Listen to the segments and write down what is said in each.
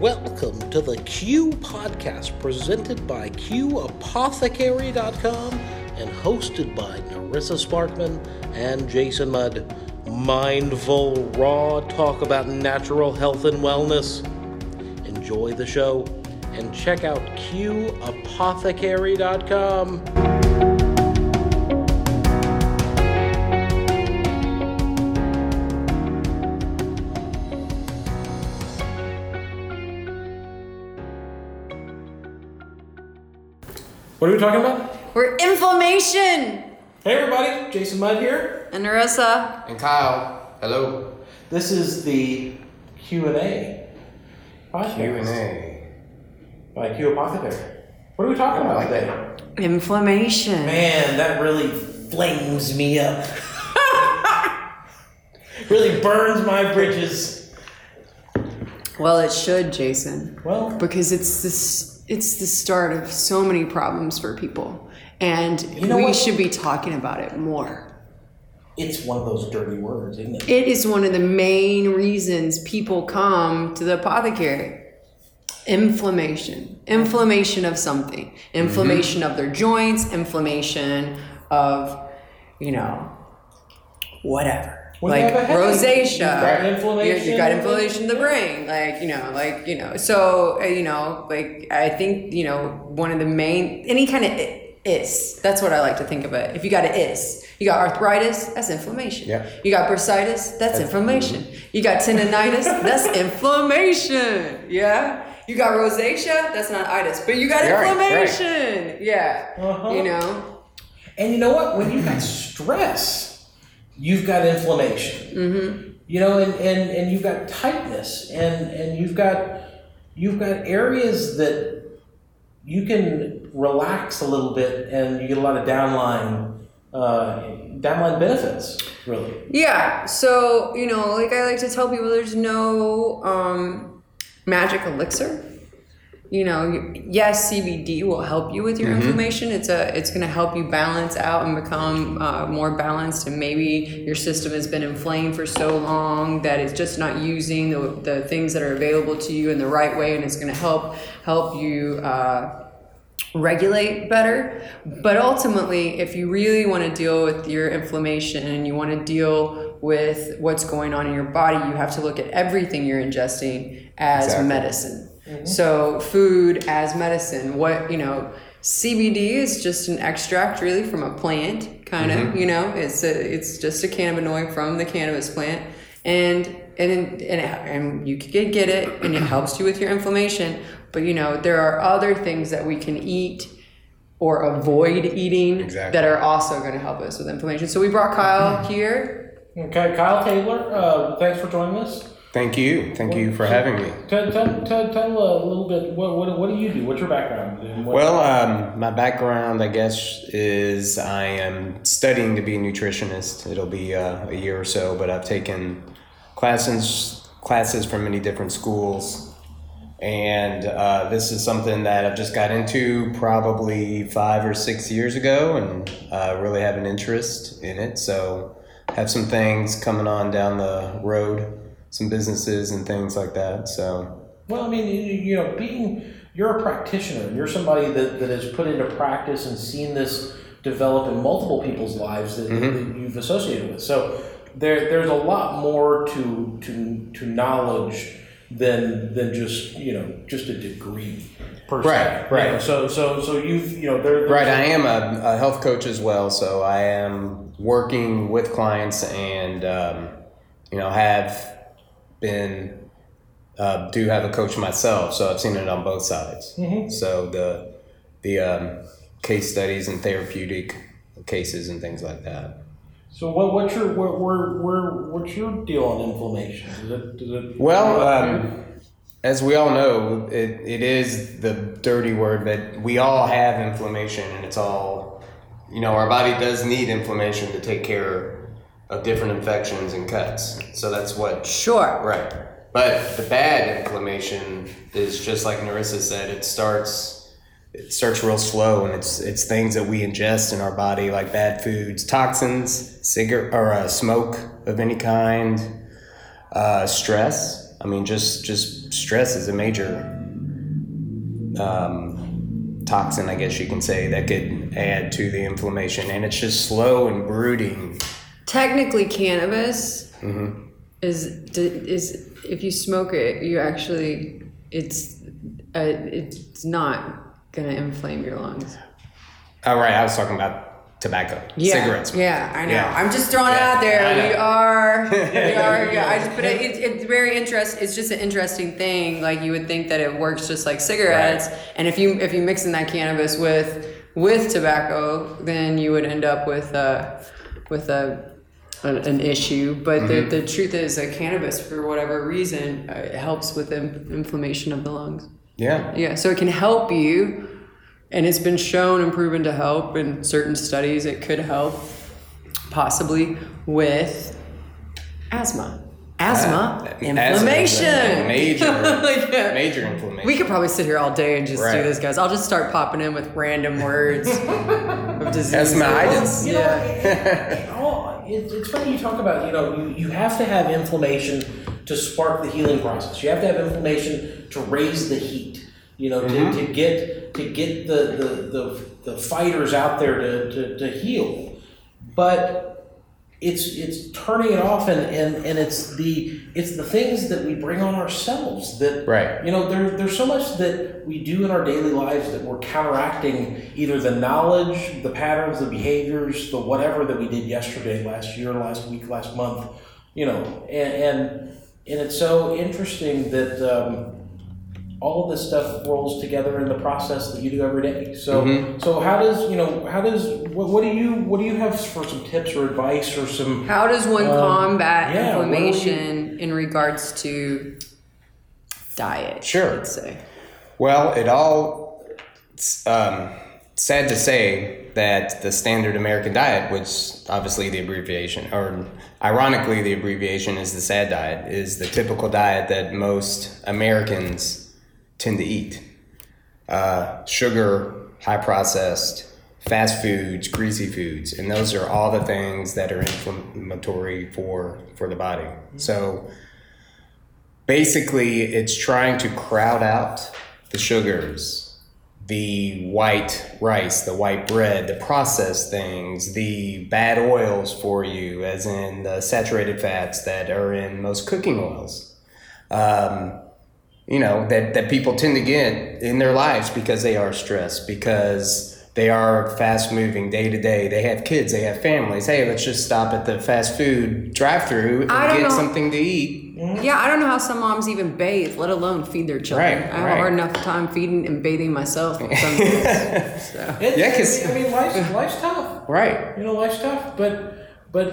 Welcome to the Q Podcast presented by QApothecary.com and hosted by Nerissa Sparkman and Jason Mudd. Mindful, raw talk about natural health and wellness. Enjoy the show and check out QApothecary.com. What are we talking about? We're inflammation. Hey everybody, Jason Mudd here. And Nerissa, And Kyle, hello. This is the Q and A. Q and A. by Q Apothecary. What are we talking about today? inflammation. Man, that really flames me up. really burns my bridges. Well, it should, Jason, Well, because it's this. It's the start of so many problems for people, and know we what? should be talking about it more. it's one of those dirty words, isn't it? It is one of the main reasons people come to the apothecary. Inflammation, inflammation of something, inflammation of their joints, inflammation of, you know, whatever. When like have a headache, rosacea, you've got inflammation. You, you got inflammation in the brain, like you know, like you know. So uh, you know, like I think you know, one of the main any kind of i- is. That's what I like to think of it. If you got an is, you got arthritis, that's inflammation. Yeah. You got bursitis, that's inflammation. You got tendonitis, that's inflammation. Yeah. You got rosacea, that's not itis, but you got Right, right. inflammation. Yeah. Uh-huh. You know. And you know what? When you've got stress, you've got inflammation. Mm-hmm. You know, and, and, and you've got tightness, and, and you've got you've got areas that you can relax a little bit, and you get a lot of downline uh, downline benefits. Really, Yeah. So, you know, like I like to tell people there's no um, magic elixir. You know, yes, CBD will help you with your inflammation. It's a, it's going to help you balance out and become uh, more balanced. And maybe your system has been inflamed for so long that it's just not using the, the things that are available to you in the right way, and it's going to help help you uh, regulate better. But ultimately, if you really want to deal with your inflammation and you want to deal with what's going on in your body, you have to look at everything you're ingesting as Exactly. medicine. Mm-hmm. So, food as medicine. What, you know, CBD is just an extract really from a plant, kind of, mm-hmm. you know, it's a, it's just a cannabinoid from the cannabis plant. And and and, it, and you can get, get it and it helps you with your inflammation but you know there are other things that we can eat or avoid eating Exactly. that are also going to help us with inflammation so we brought kyle mm-hmm. here okay. Kyle Tabler, uh, thanks for joining us. Thank you. Thank you for having me. Tell, tell, tell, tell a little bit. What, what, what do you do? What's your background? What- Well, um, my background, I guess, is I am studying to be a nutritionist. It'll be uh, a year or so, but I've taken classes classes from many different schools, and uh, this is something that I've just got into probably five or six years ago, and uh, really have an interest in it. So, have some things coming on down the road, some businesses and things like that. So. Well, I mean, you, you know, being you're a practitioner, you're somebody that, that has put into practice and seen this develop in multiple people's lives that, that you've associated with. So there, there's a lot more to to to knowledge than than just you know just a degree. Per se. Right, right. You know, so so so you've you know there. Right, I am a, a health coach as well, so I am working with clients and um, you know have been uh, do have a coach myself, so I've seen it on both sides. So the the um, case studies and therapeutic cases and things like that. So what what's your where, where, where what's your deal on inflammation? Is it, does it Well, um, as we all know, it, it is the dirty word, but we all have inflammation, and it's all, you know, our body does need inflammation to take care of different infections and cuts. So that's what, sure right. But the bad inflammation is just like Nerissa said, it starts it starts real slow, and it's it's things that we ingest in our body, like bad foods, toxins, cigar or uh, smoke of any kind, uh, stress. I mean, just just stress is a major um, toxin, I guess you can say, that could add to the inflammation, and it's just slow and brooding. Technically, cannabis Mm-hmm. is is if you smoke it, you actually it's uh, it's not gonna inflame your lungs. Oh, right, I was talking about tobacco, Yeah, cigarettes. Yeah, I know. Yeah. I'm just throwing it out there. We are, we are. Yeah, I just, but it, it's very interesting. It's just an interesting thing. Like you would think that it works just like cigarettes, and if you if you mix in that cannabis with with tobacco, then you would end up with a with a an, an issue. But Mm-hmm. the, the truth is that cannabis, for whatever reason, uh, helps with in, inflammation of the lungs. Yeah. Yeah, so it can help you, and it's been shown and proven to help in certain studies. It could help possibly with asthma. Asthma, Uh, inflammation. asthma, major, yeah. major inflammation. We could probably sit here all day and just do this, guys. I'll just start popping in with random words of disease. Asthmaitis. You know, Yeah. It, it, all- it- it's funny you talk about, you know, you, you have to have inflammation to spark the healing process. You have to have inflammation to raise the heat, you know, to, mm-hmm. to get to get the, the, the, the fighters out there to, to, to heal. But it's it's turning it off and, and, and it's the it's the things that we bring on ourselves that Right. you know there, there's so much that we do in our daily lives that we're counteracting either the knowledge the patterns the behaviors the whatever that we did yesterday last year last week last month you know and and, and it's so interesting that um, all of this stuff rolls together in the process that you do every day. So, Mm-hmm. so how does you know how does what, what do you what do you have for some tips or advice or some How does one Um, combat yeah, what do we- inflammation in regards to diet? Sure. Let's say. Well, it all. It's um, sad to say that the standard American diet, which obviously the abbreviation, or ironically the abbreviation is the SAD diet, is the typical diet that most Americans tend to eat. Uh, sugar, high processed, fast foods, greasy foods, and those are all the things that are inflammatory for for the body. So basically it's trying to crowd out the sugars the white rice the white bread the processed things the bad oils for you as in the saturated fats that are in most cooking oils um, you know that, that people tend to get in their lives because they are stressed because they are fast moving day to day they have kids they have families hey let's just stop at the fast food drive through and get know. something to eat Yeah, I don't know how some moms even bathe, let alone feed their children. Right, I have right. a hard enough time feeding and bathing myself. Some days, so. It- Yeah, 'cause- I mean, I mean life's, life's tough. right You know, life's tough, but but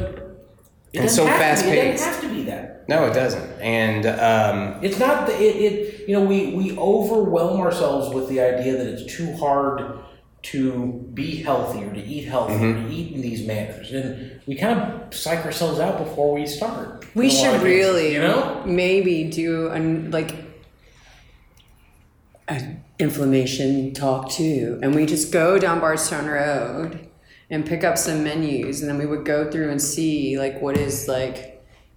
it And so have to be- It fast-paced. doesn't have to be that. no it doesn't and um, It's not the, it, it. You know, we we overwhelm ourselves with the idea that it's too hard to be healthy or to eat healthy or Mm-hmm. to eat in these manners, and we kind of psych ourselves out before we start. We in a lot should of cases, really, you know. maybe do an like an inflammation talk too, and we just go down Bardstown Road and pick up some menus, and then we would go through and see like what is like.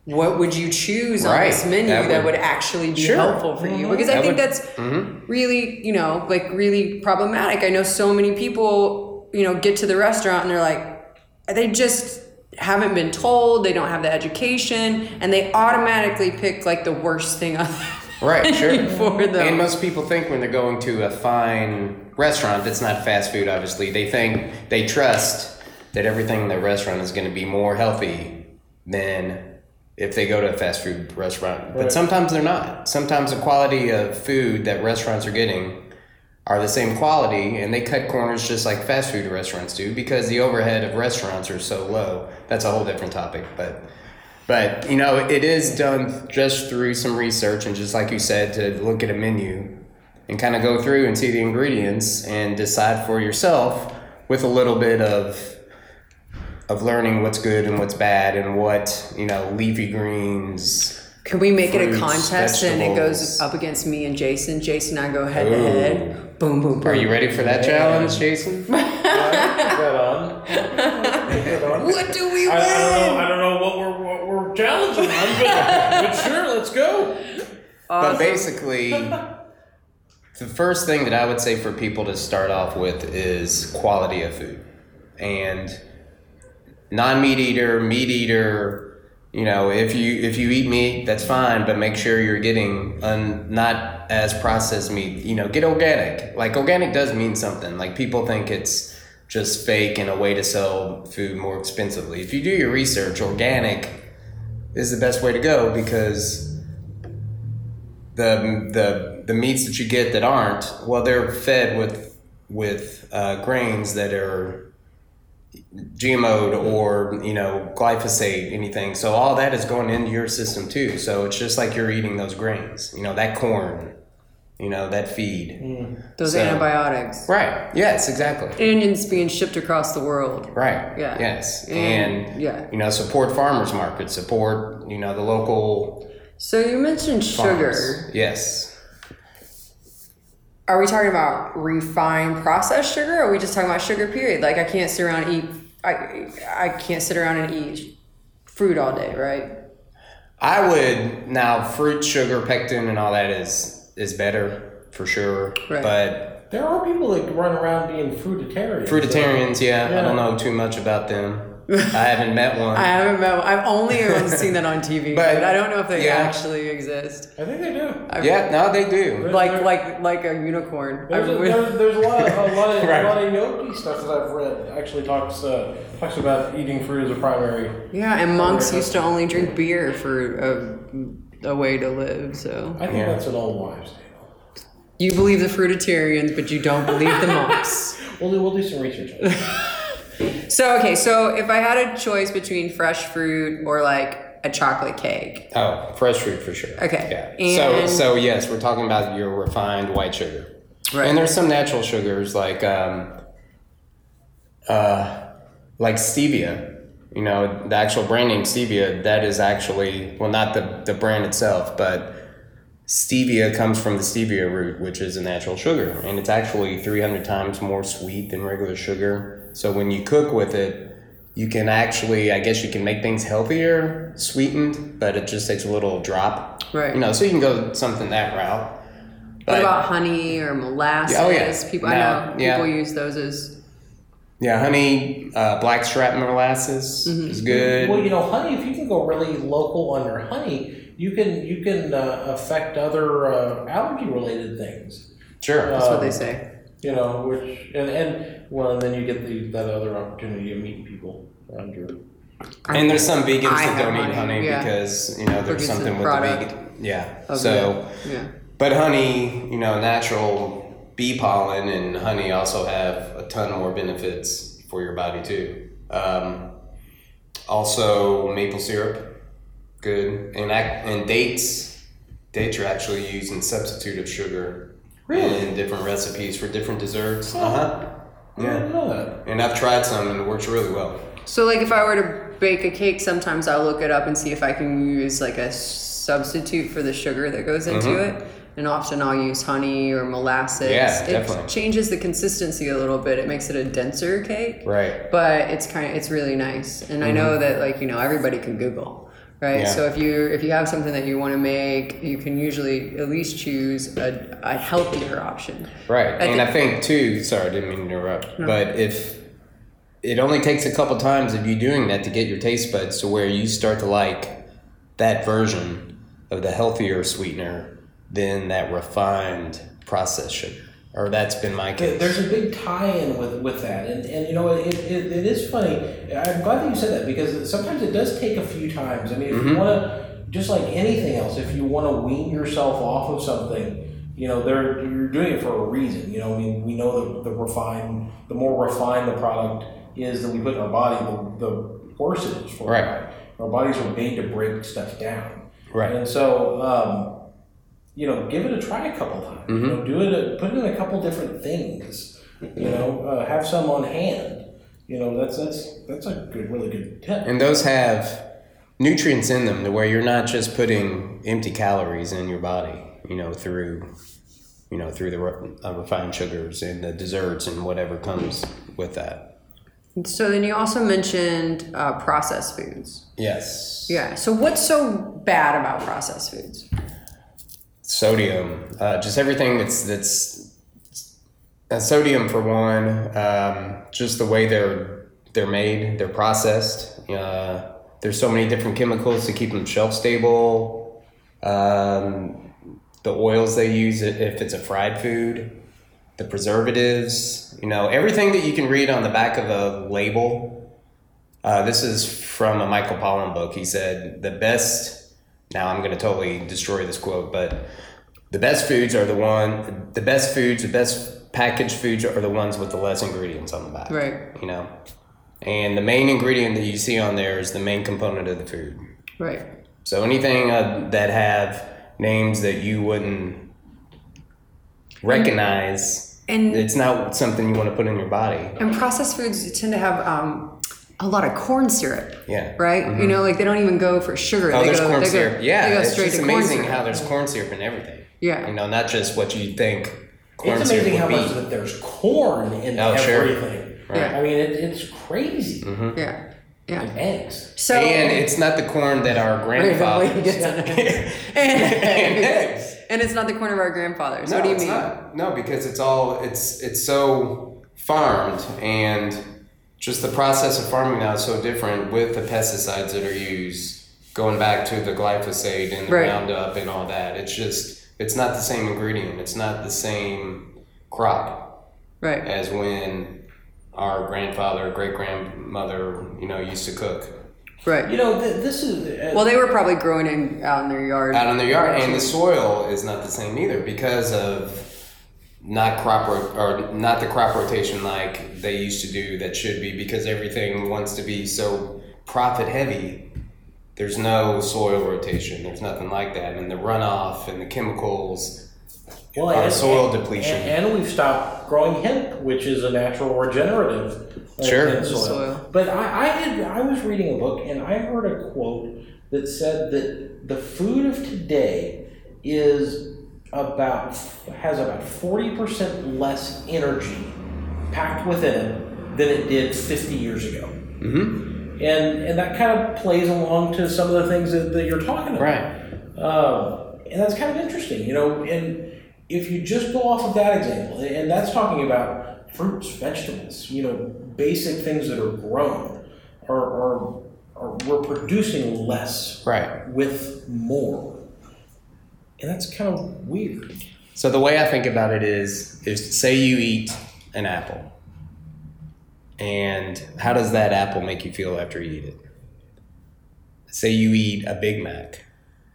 What would you choose on this menu That that would- would, actually be Sure. helpful for you? Mm-hmm. Because I That think would- that's mm-hmm. really, you know, like really problematic. I know so many people, you know, get to the restaurant and they're like, they just haven't been told, they don't have the education, and they automatically pick like the worst thing on right sure. For them. and most people think when they're going to a fine restaurant that's not fast food obviously they think they trust that everything in the restaurant is going to be more healthy than if they go to a fast food restaurant. But sometimes they're not. Sometimes the quality of food that restaurants are getting are the same quality and they cut corners just like fast food restaurants do because the overhead of restaurants are so low. That's a whole different topic but but you know it is done just through some research and just like you said to look at a menu and kind of go through and see the ingredients and decide for yourself with a little bit of of learning what's good and what's bad and what you know leafy greens Can we make it a Fruits, contest and it goes up against me and Jason? Jason and I go head to head. Boom, boom, boom. Are you ready for that Man. challenge, Jason? Put that on. Put that on. What do we I, I don't know. I don't know what we're what we're challenging on, but, but sure, let's go. But basically, the first thing that I would say for people to start off with is quality of food. And non-meat eater, meat eater, you know, if you if you eat meat, that's fine, but make sure you're getting un, not as processed meat. You know, get organic. Like organic does mean something. Like people think it's just fake and a way to sell food more expensively. If you do your research, organic is the best way to go because the the the meats that you get that aren't well they're fed with with uh, grains that are GMO'd or you know glyphosate anything. So all that is going into your system too. So it's just like you're eating those grains you know that corn you know that feed mm. Those So- antibiotics. right yes exactly And it's being shipped across the world. right Yeah. yes And- and yeah. you know support farmers markets support you know the local So you mentioned sugar. yes Are we talking about refined processed sugar or are we just talking about sugar period? Like I can't sit around and eat I I can't sit around and eat fruit all day, right? I would now fruit, sugar, pectin, and all that is is better for sure. Right. But There are people that run around being fruitarians. fruitarians, yeah, I don't know too much about them. I haven't met one. I haven't met One. I've only seen that on TV, but, But, I don't know if they yeah. actually exist. I think they do. yeah, no, they do. Like like like a unicorn. There's a, there's, there's a lot of a lot of, Right. a lot of yogi stuff that I've read actually talks uh, talks about eating fruit as a primary. yeah, and monks used to only drink beer for a, a way to live. So I think Yeah. that's an old wives' tale. you believe the fruitarians, but you don't believe the monks. We'll do, we'll do some research on that. So okay, so if I had a choice between fresh fruit or like a chocolate cake, Oh, fresh fruit for sure. Okay. Yeah. So so yes, we're talking about your refined white sugar. Right. And there's some natural sugars like um, uh, like stevia. You know, the actual brand name stevia, that is actually well not the, the brand itself, but stevia comes from the stevia root, which is a natural sugar. And it's actually 300 times more sweet than regular sugar. So when you cook with it, you can actually, I guess you can make things healthier, sweetened, but it just takes a little drop. Right. You know, so you can go something that route. what about honey or molasses? Oh, yeah. People I No, know yeah. people use those as Yeah, honey, uh, blackstrap molasses Mm-hmm. is good. Well, you know, honey. If you can go really local on your honey, you can you can uh, affect other uh, allergy related things. sure. that's what they say. You know, which and and well, and then you get the that other opportunity of meeting people around your. and there's some vegans I that don't eat honey yeah. because you know there's Because something of with the vegan. Yeah. Of So, the- yeah. but honey, you know, natural bee pollen and honey also have a ton more benefits for your body too. Um, also, maple syrup, good, and and dates. Dates are actually used in substitute of sugar Really? in different recipes for different desserts. Uh huh. I Yeah. didn't know that. And I've tried some and it works really well. So like if I were to bake a cake, sometimes I'll look it up and see if I can use like a substitute for the sugar that goes into it. And often I'll use honey or molasses. Mm-hmm. Yeah, it definitely. changes the consistency a little bit. It makes it a denser cake. Right. But it's kind of it's really nice. And I know that like, you know, everybody can Google. Right. Mm-hmm. Yeah. So if you if you have something that you want to make, you can usually at least choose a, a healthier option. Right. I and thi- I think too, sorry, I didn't mean to interrupt, but if it only takes a couple times of you doing that to get your taste buds to where you start to like that version of the healthier sweetener than that refined processed sugar. Or that's been my case. There's a big tie-in with, with that, and, and you know it, it, it is funny. I'm glad that you said that because sometimes it does take a few times. I mean, if you want to, just like anything else, if you want to wean yourself off of something, you know, they're you're doing it for a reason. You know, I mean, we know that the refined, the more refined the product is that we put in our body, the, the worse it is for Right. our body. Our bodies are made to break stuff down. Right. And so, um, you know, give it a try a couple times. You know, do it. A, put it in a couple different things. You know, uh, have some on hand. You know, that's that's that's a good, really good tip. And those have nutrients in them to where you're not just putting empty calories in your body, you know, through, you know, through the uh, refined sugars and the desserts and whatever comes with that. So then you also mentioned uh, processed foods. Yes. Yeah. So what's so bad about processed foods? Sodium, uh, just everything that's that's sodium for one. Um, just the way they're they're made, they're processed. Uh, there's so many different chemicals to keep them shelf stable. Um, the oils they use, if it's a fried food, the preservatives, you know, everything that you can read on the back of a label. Uh, this is from a Michael Pollan book. He said, the best, now I'm going to totally destroy this quote, but the best foods are the one, the best foods, the best packaged foods are the ones with the less ingredients on the back. Right. You know, and the main ingredient that you see on there is the main component of the food. Right. So anything uh, that have names that you wouldn't recognize, And it's not something you want to put in your body. and processed foods tend to have um, a lot of corn syrup. Yeah. Right. You know, like they don't even go for sugar. Oh, they there's go, corn they syrup. Go, yeah, They go it's straight just to corn amazing syrup. how there's corn syrup in everything. Yeah. You know, not just what you think corn It's syrup amazing would how much that there's corn in Oh, sure. everything. Right. I mean, it, it's crazy. Mm-hmm. Yeah. Yeah. Eggs. So and it's not the corn that our grandfathers. and, eggs. and it's not the corn of our grandfathers. No, what do you it's mean? not. No, because it's all it's it's so farmed and just the process of farming now is so different with the pesticides that are used, going back to the glyphosate and the Right. Roundup and all that. It's just it's not the same ingredient. It's not the same crop Right. as when our grandfather, great grandmother, you know, used to cook Right. You know, th- this is. Uh, Well, they were probably growing in out in their yard. out in their yard, and the soil is not the same either because of not crop ro- or not the crop rotation like they used to do that should be because everything wants to be so profit heavy. There's no soil rotation. There's nothing like that, and the runoff and the chemicals. well, our and- soil and- depletion. And, and we've stopped growing hemp, which is a natural regenerative Sure. in soil. Soil. But I, I did. I was reading a book, and I heard a quote that said that the food of today is about has about forty percent less energy packed within it than it did fifty years ago. Mm-hmm. and and that kind of plays along to some of the things that, that you're talking about. Right. Um, and that's kind of interesting, you know. And if you just go off of that example, and that's talking about fruits, vegetables, you know, basic things that are grown, are, are, are we're producing less Right. with more, and that's kind of weird. So the way I think about it is, is say you eat an apple, and how does that apple make you feel after you eat it? Say you eat a Big Mac,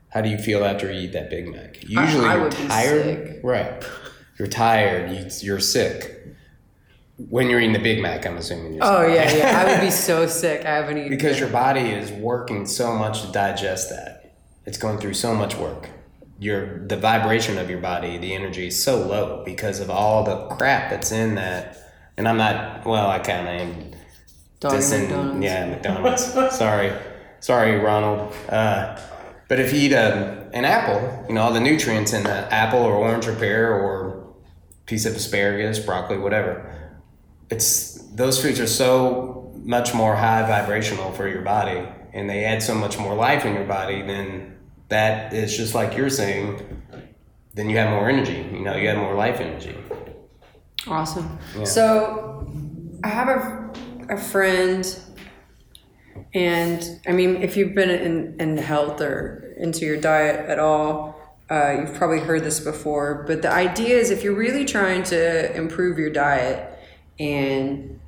how do you feel after you eat that Big Mac? Usually I you're tired, sick. right? You're tired. You, you're sick. When you're eating the Big Mac, I'm assuming. You're Oh sick. yeah, yeah. I would be so sick. I haven't eaten. because your body is working so much to digest that. It's going through so much work. Your the vibration of your body, the energy is so low because of all the crap that's in that. And I'm not well, I kind of am dissing- McDonald's. Yeah, McDonald's. sorry, sorry, Ronald. Uh, but if you eat a, an apple, you know all the nutrients in the apple or orange or pear or piece of asparagus, broccoli, whatever. It's those foods are so much more high vibrational for your body, and they add so much more life in your body. Then that is just like you're saying. Then you have more energy. You know, you have more life energy. Awesome. Yeah. So, I have a, a friend, and I mean, if you've been in, in health or into your diet at all, uh, you've probably heard this before. But the idea is if you're really trying to improve your diet and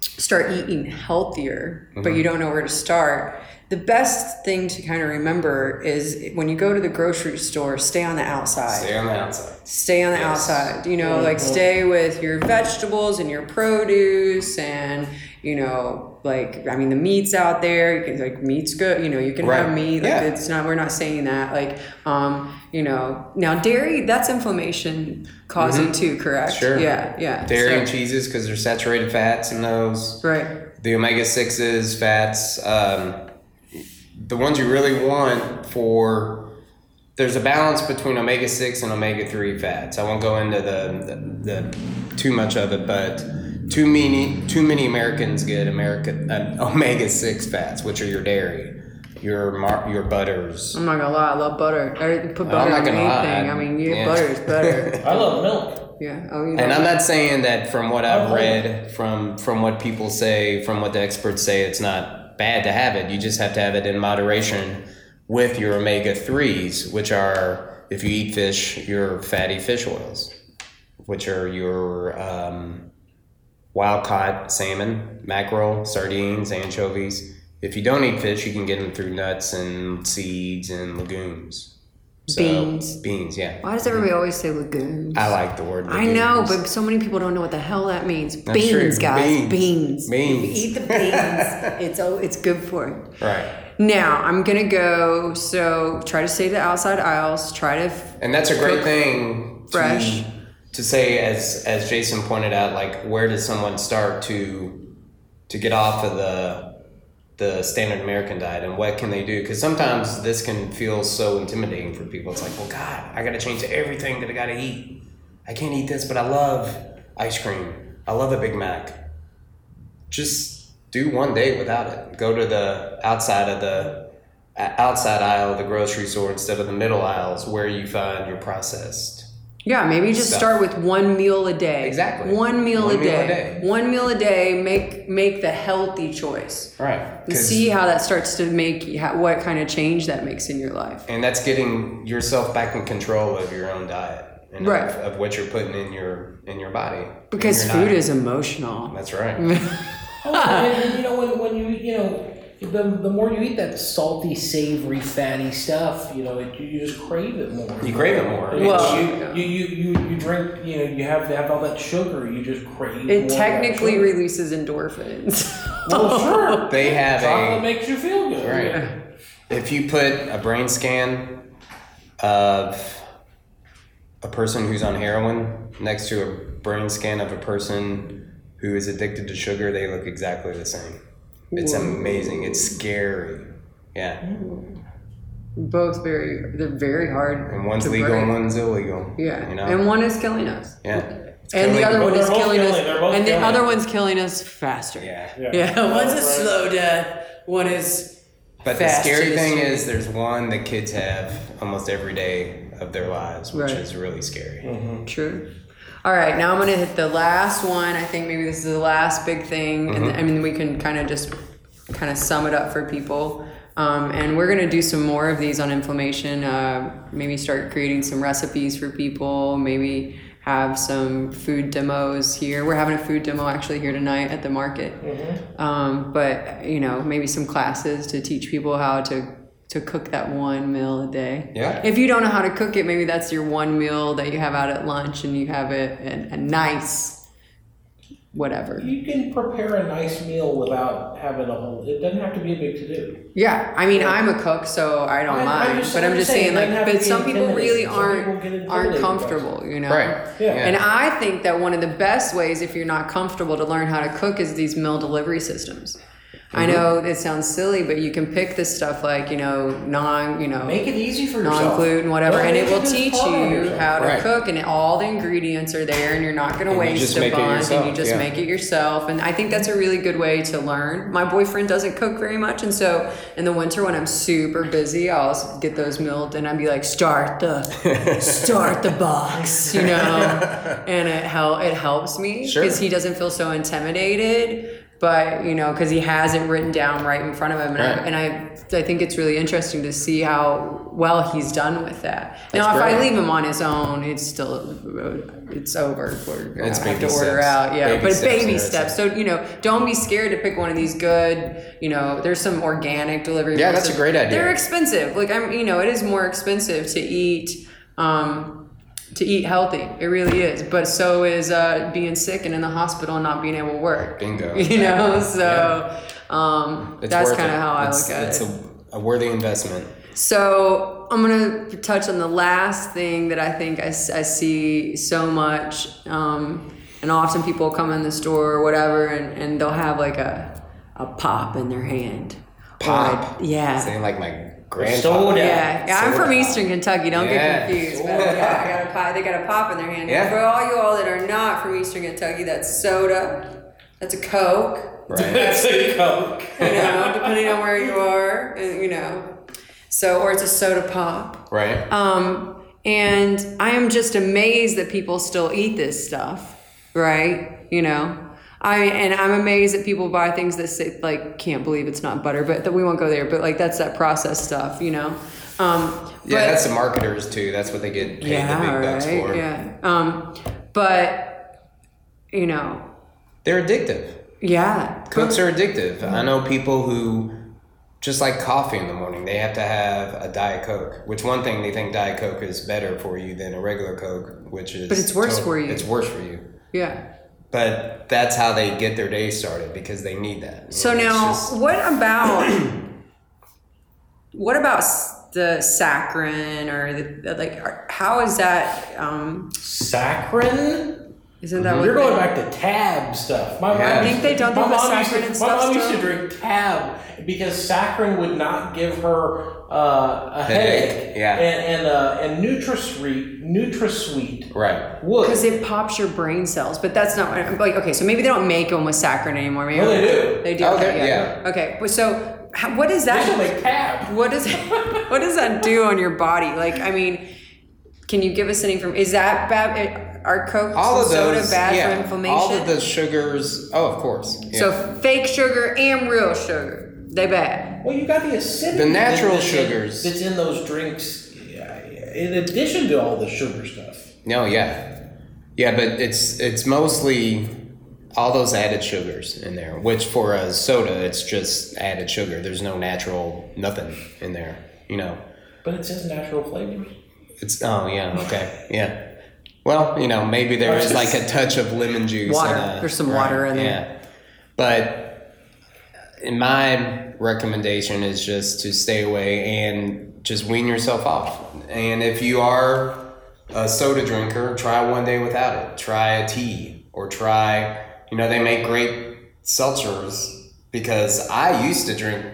start eating healthier, but you don't know where to start, the best thing to kind of remember is when you go to the grocery store, stay on the outside Stay on the outside. stay on the Yes. outside you know like stay with your vegetables and your produce and you know like i mean the meat's out there you can like meat's good you know you can have Right. meat like Yeah. it's not we're not saying that like um you know now dairy that's inflammation causing too correct Mm-hmm. Sure. yeah yeah Dairy So- and cheeses because there's saturated fats in those. right The omega sixes, fats, um, the ones you really want for there's a balance between omega six and omega three fats. I won't go into the, the, the too much of it, but too many too many Americans get America uh, omega six fats, which are your dairy, your mar- your butters. I'm not gonna lie, I love butter. I put I'm butter not on gonna lie. anything. I mean, you Yeah. butter is better. I love milk. yeah. Oh, you And. I'm not saying that from what I've read, from from what people say, from what the experts say, it's not bad to have it. You just have to have it in moderation with your omega threes, which are if you eat fish, your fatty fish oils, which are your um, wild caught salmon, mackerel, sardines, anchovies. If you don't eat fish, you can get them through nuts and seeds and legumes. So, Beans. Beans, yeah. Why does everybody always say lagoons? I like the word. I know, but so many people don't know what the hell that means. That's beans, true. guys, Beans. beans. Beans. Eat the beans. it's oh, it's good for you. right. Now I'm gonna go. So try to stay the outside aisles. Try to. f- And that's a great thing to, fresh. to say as as Jason pointed out, like where does someone start to to get off of the the standard American diet and what can they do? Because sometimes this can feel so intimidating for people. It's like, well, God, I got to change everything that I got to eat. I can't eat this, but I love ice cream. I love a Big Mac. Just do one day without it. Go to the outside of the outside aisle of the grocery store instead of the middle aisles where you find your processed. Yeah, maybe just Stuff. start with one meal a day. Exactly. One meal, One a, meal a day. day. One meal a day. Make make the healthy choice. Right. And see how that starts to make what kind of change that makes in your life. and that's getting yourself back in control of your own diet and Right. of, of what you're putting in your in your body. Because And you're food not- is emotional. That's right. Oh, and, and, you know when, when you you know the, the more you eat that salty, savory, fatty stuff, you know it, you just crave it more. You crave it more. You- Well- you, you, you, you, you drink, you know, you have have all that sugar, you just crave. more It technically sugar. releases endorphins. Well, sure. They have Chocolate a makes you feel good. right. If you put a brain scan of a person who's on heroin next to a brain scan of a person who is addicted to sugar, they look exactly the same. It's Whoa. amazing. It's scary. Yeah. Both very, they're very hard. And one's to legal break. and one's illegal. Yeah, You know? and one is killing us. yeah. And the other one is killing us, killing- and the killing. other one's killing us faster. Yeah. Yeah, one's a Right. slow death. One is. But the fast to scary thing street. is there's one that kids have almost every day of their lives, which Right. is really scary. True. All right, now I'm gonna hit the last one. I think maybe this is the last big thing, and I mean we can kind of just kind of sum it up for people. Um, and we're gonna do some more of these on inflammation. Uh, maybe start creating some recipes for people. Maybe have some food demos here. We're having a food demo actually here tonight at the market. Um, but you know, maybe some classes to teach people how to to cook that one meal a day. Yeah. If you don't know how to cook it, maybe that's your one meal that you have out at lunch, and you have it a, a nice whatever. You can prepare a nice meal without having a whole. It doesn't have to be a big to do. Yeah, I mean, I'm a cook, so I don't I- I'm mind. just- but I'm I'm just just saying, saying, like, but some people really. Some aren't people aren't comfortable, you know. Right. Yeah. And I think that one of the best ways, if you're not comfortable, to learn how to cook is these meal delivery systems. I Mm-hmm. know it sounds silly, but you can pick this stuff like you know non, you know, Make it easy for yourself. non-gluten, whatever, Don't and it will teach you how to Right. cook, and all the ingredients are there, and you're not going to waste just a it bunch, and you just yeah. make it yourself. And I think that's a really good way to learn. My boyfriend doesn't cook very much, and so in the winter when I'm super busy, I'll get those milled, and I'd be like, start the start the box, you know, and it hel- it helps me Sure. because he doesn't feel so intimidated. But you know, because he has it written down right in front of him, and, I, and I, I think it's really interesting to see how well he's done with that. now, That's if I leave him on his own, it's still, it's over. We're It's have to order steps. out, yeah. Baby but steps, baby steps. So you know, don't be scared to pick one of these good. You know, there's some organic delivery. Yeah, that's a great idea. They're expensive. Like I'm, you know, it is more expensive to eat. Um, to eat healthy, it really is. But so is uh, being sick and in the hospital and not being able to work. Bingo. You know, so um, that's kind of how I It's- look at it's it. a, a worthy investment. So I'm gonna touch on the last thing that I think I see so much, um, and often people come in the store or whatever, and, and they'll have like a a pop in their hand, Pop. Yeah. Saying like my grandpa. Soda. Yeah, yeah. I'm from. Eastern Kentucky. Don't Yeah. get confused. But yeah, I got a pop. They got a pop in their hand. Yeah. For all you all that are not from Eastern Kentucky, that's soda. That's a Coke. Right. That's a Coke. You know, depending on where you are, you know. So, or it's a soda pop. Right. Um, and I am just amazed that people still eat this stuff, right? You know, I and I'm amazed that people buy things that say like can't believe it's not butter, but that we won't go there. But like that's that processed stuff, you know. Um, yeah, but- that's the marketers too. That's what they get paid the big bucks for. Yeah. Um, but you know, They're addictive. yeah. Cokes are addictive. I know people who just like coffee in the morning, they have to have a Diet Coke. Which one thing they think Diet Coke is better for you than a regular Coke, which is But it's worse for you. It's worse for you. Yeah. But that's how they get their day started because they need that. So It's now, just- what about what about the saccharin or the like? are- How is that? Um, Saccharin? isn't that what You're going they- back to tab stuff. My Yeah. mom I think they don't my do the mom used saccharin to- My mom used to drink tab because saccharin would not give her uh, a Headache, headache. yeah. And and uh, and NutraSweet, NutraSweet right. would. Because it pops your brain cells, but that's not like okay. So maybe they don't make them with saccharin anymore. Maybe No, they do. They do. Oh, okay, they- yeah. Okay, but so how, what is that? should make tab. what does what does that do on your body? Like, I mean, can you give us any from? Is that bad? Are Coke All of soda those, bad yeah, for inflammation? All of the sugars. Oh, of course. Yeah. So fake sugar and real sugar, they bad. Well, you got the acidity. The natural that's in- sugars. that's in those drinks. yeah, In addition to all the sugar stuff. No, yeah, yeah, but it's it's mostly all those added sugars in there. Which for a soda, it's just added sugar. There's no natural nothing in there. You know, But it says natural flavors. it's oh yeah okay yeah. Well, you know, maybe there is like a touch of lemon juice. Water. and a- There's some water in there. Yeah, but in my recommendation is just to stay away and just wean yourself off. And if you are a soda drinker, try one day without it. Try a tea or try, you know, they make great seltzers because I used to drink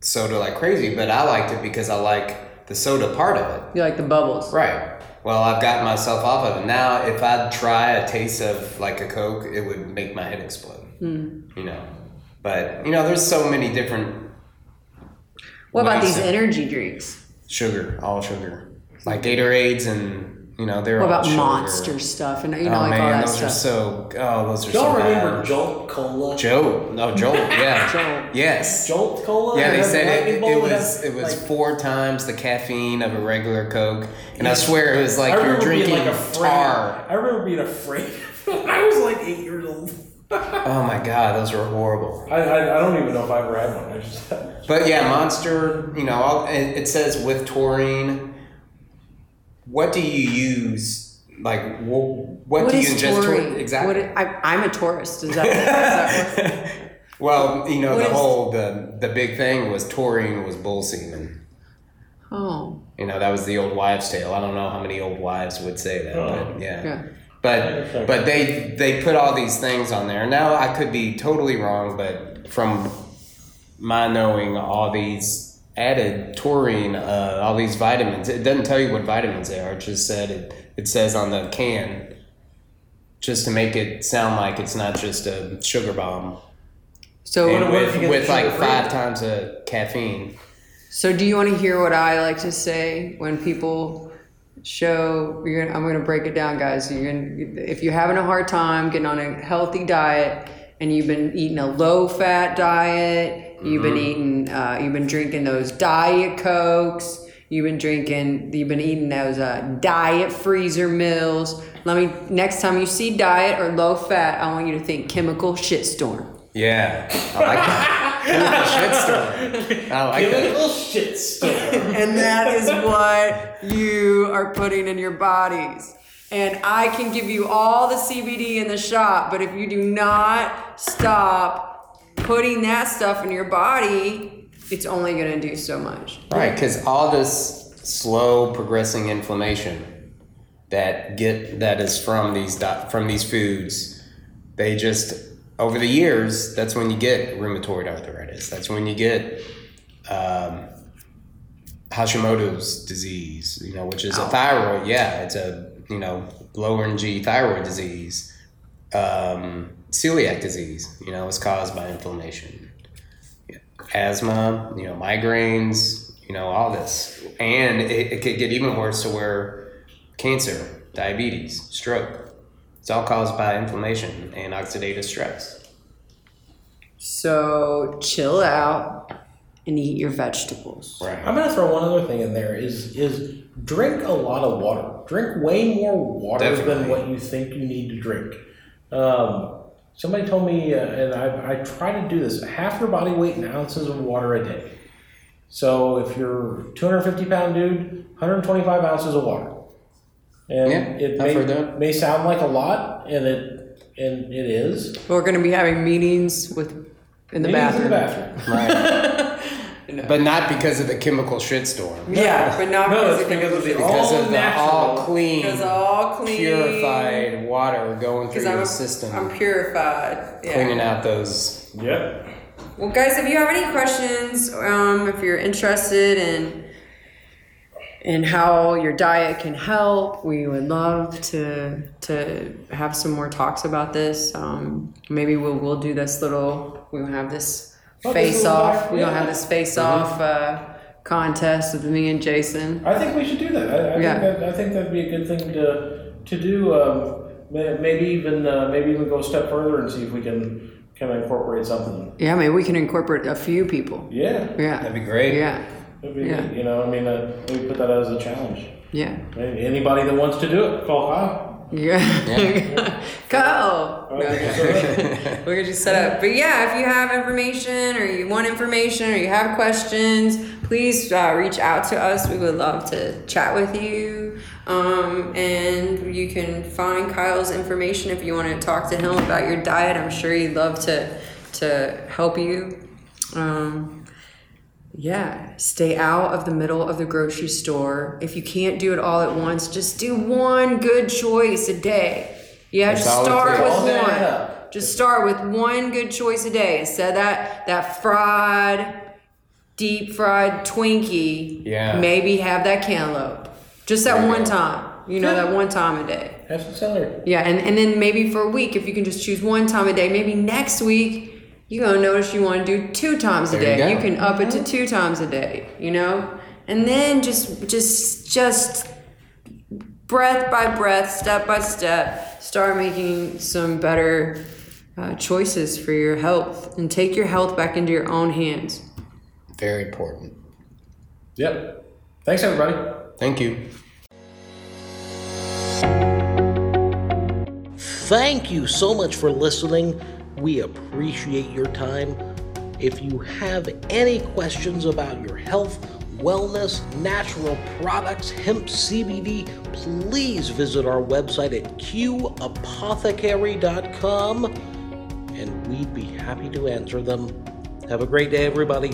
soda like crazy, but I liked it because I like the soda part of it. You like the bubbles? Right. Well, I've gotten myself off of it. Now, if I'd try a taste of like a Coke, it would make my head explode. Hmm. You know. But, you know, there's so many different What about these to- energy drinks? sugar, all sugar. Like Gatorades and, you know, they're What about sugar. monster stuff and you know oh, like man, all that those stuff? are so, oh, those are Y'all so remember bad. Jolt Cola? Jolt. No, Jolt, yeah. Jolt. Yes. Jolt Cola? Yeah, they It has a said it, it was it was like, four times the caffeine of a regular Coke, and I swear it was like you're remember being drinking like afraid. tar. I remember being afraid when I was like eight years old. Oh my god, those were horrible. I, I, I don't even know if I ever had one. I just But yeah, Monster, you know, all, it, it says with taurine. What do you use? Like, wh- what, What do you ingest? taurine? Taur- exactly. What I, I'm a tourist. Is that, is that well, you know, What the is- whole the the big thing was taurine was bull semen. Oh, You know, that was the old wives' tale. I don't know how many old wives would say that, Oh. but yeah. yeah. But but they they put all these things on there. Now I could be totally wrong, but from my knowing all these added taurine, uh, all these vitamins, it doesn't tell you what vitamins they are. It just said it. It says on the can, just to make it sound like it's not just a sugar bomb, So and what if you with, with like sugar-free? five times the caffeine. So, do you want to hear what I like to say when people show? You're gonna, I'm going to break it down, guys. You're gonna, if you're having a hard time getting on a healthy diet and you've been eating a low-fat diet, you've been eating, uh, you've been drinking those diet cokes. You've been drinking, you've been eating those uh, diet freezer meals. Let me, next time you see diet or low fat, I want you to think chemical shitstorm. Yeah, I like that. Chemical shitstorm. Oh, I like that. chemical shit storm. and that is what you are putting in your bodies. And I can give you all the CBD in the shop, but if you do not stop putting that stuff in your body, it's only going to do so much. Right, because all this slow progressing inflammation that get that is from these from these foods, they just over the years that's when you get rheumatoid arthritis. That's when you get um, Hashimoto's disease, you know, which is a thyroid. Yeah, it's a you know lower G thyroid disease. Um, celiac disease, you know, is caused by inflammation. Asthma, you know, migraines, you know, all this, and it, it could get even worse to where cancer, diabetes, stroke. It's all caused by inflammation and oxidative stress. So chill out and eat your vegetables. Right. I'm gonna throw one other thing in there is is drink a lot of water. Drink way more water than what you think you need to drink. Um, somebody told me, uh, and I, I try to do this: half your body weight in ounces of water a day. So if you're 250 pound dude, 125 ounces of water. And Yeah, it may, may sound like a lot, and it and it is. We're gonna be having meetings with in the Meetings bathroom. In the bathroom. Right. But not because of the chemical shitstorm. Yeah, but not No, because, because of the Because all of the natural. all clean, because all clean, purified water going through your I'm, system, I'm purified. Yeah. cleaning out those. Yep. Well, guys, if you have any questions, um, if you're interested in in how your diet can help, we would love to to have some more talks about this. Um, maybe we'll we'll do this little. We'll have this Oh, face little off. back- We're gonna have this face off uh, contest with me and Jason. I think we should do that. I, I Yeah. think that I think that'd be a good thing to to do. Um, maybe even uh, maybe even go a step further and see if we can kind of incorporate something. Yeah, maybe we can incorporate a few people. Yeah, Yeah. That'd be great. Yeah. That'd be Yeah. neat, you know. I mean, uh, maybe put that as a challenge. Yeah. Maybe Anybody that wants to do it, call Kyle. Yeah. Go. All right, so that- We're gonna just set up. But yeah, if you have information or you want information or you have questions, please uh, reach out to us. We would love to chat with you. Um, and you can find Kyle's information if you want to talk to him about your diet. I'm sure he'd love to to help you. Um, yeah, stay out of the middle of the grocery store. If you can't do it all at once, just do one good choice a day. Yeah, That's just start with All one. add. Just start with one good choice a day instead of that that fried, deep fried Twinkie. Yeah. Maybe have that cantaloupe. Just that There one go. time. You know, that one time a day. have some celery. Yeah, and, and then maybe for a week, if you can just choose one time a day, maybe next week you're gonna notice you want to do two times a There you day. You, go. can up it to two times a day, you know, and then just just just breath by breath, step by step, start making some better uh, choices for your health and take your health back into your own hands. Very important. Yep. Thanks, everybody. Thank you. Thank you so much for listening. We appreciate your time. If you have any questions about your health, wellness, natural products, hemp CBD, please visit our website at qapothecary.com and we'd be happy to answer them. Have a great day, everybody.